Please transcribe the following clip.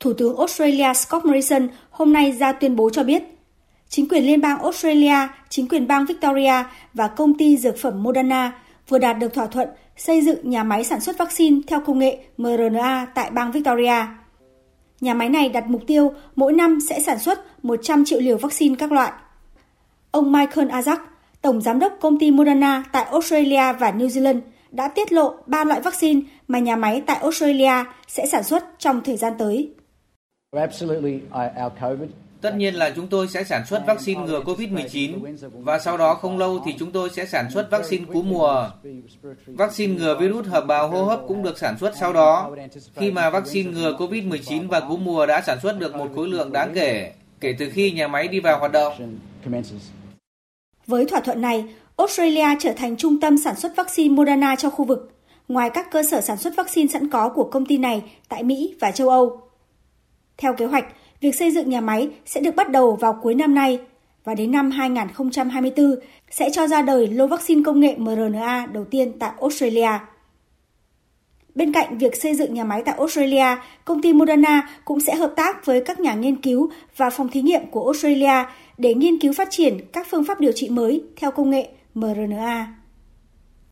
Thủ tướng Australia Scott Morrison hôm nay ra tuyên bố cho biết, chính quyền liên bang Australia, chính quyền bang Victoria và công ty dược phẩm Moderna vừa đạt được thỏa thuận xây dựng nhà máy sản xuất vaccine theo công nghệ mRNA tại bang Victoria. Nhà máy này đặt mục tiêu mỗi năm sẽ sản xuất 100 triệu liều vaccine các loại. Ông Michael Azak, Tổng Giám đốc công ty Moderna tại Australia và New Zealand, đã tiết lộ ba loại vaccine mà nhà máy tại Australia sẽ sản xuất trong thời gian tới. Tất nhiên là chúng tôi sẽ sản xuất vaccine ngừa COVID-19 và sau đó không lâu thì chúng tôi sẽ sản xuất vaccine cúm mùa. Vaccine ngừa virus hợp bào hô hấp cũng được sản xuất sau đó, khi mà vaccine ngừa COVID-19 và cúm mùa đã sản xuất được một khối lượng đáng kể kể từ khi nhà máy đi vào hoạt động. Với thỏa thuận này, Australia trở thành trung tâm sản xuất vaccine Moderna cho khu vực, ngoài các cơ sở sản xuất vaccine sẵn có của công ty này tại Mỹ và châu Âu. Theo kế hoạch, việc xây dựng nhà máy sẽ được bắt đầu vào cuối năm nay và đến năm 2024 sẽ cho ra đời lô vaccine công nghệ mRNA đầu tiên tại Australia. Bên cạnh việc xây dựng nhà máy tại Australia, công ty Moderna cũng sẽ hợp tác với các nhà nghiên cứu và phòng thí nghiệm của Australia để nghiên cứu phát triển các phương pháp điều trị mới theo công nghệ mRNA.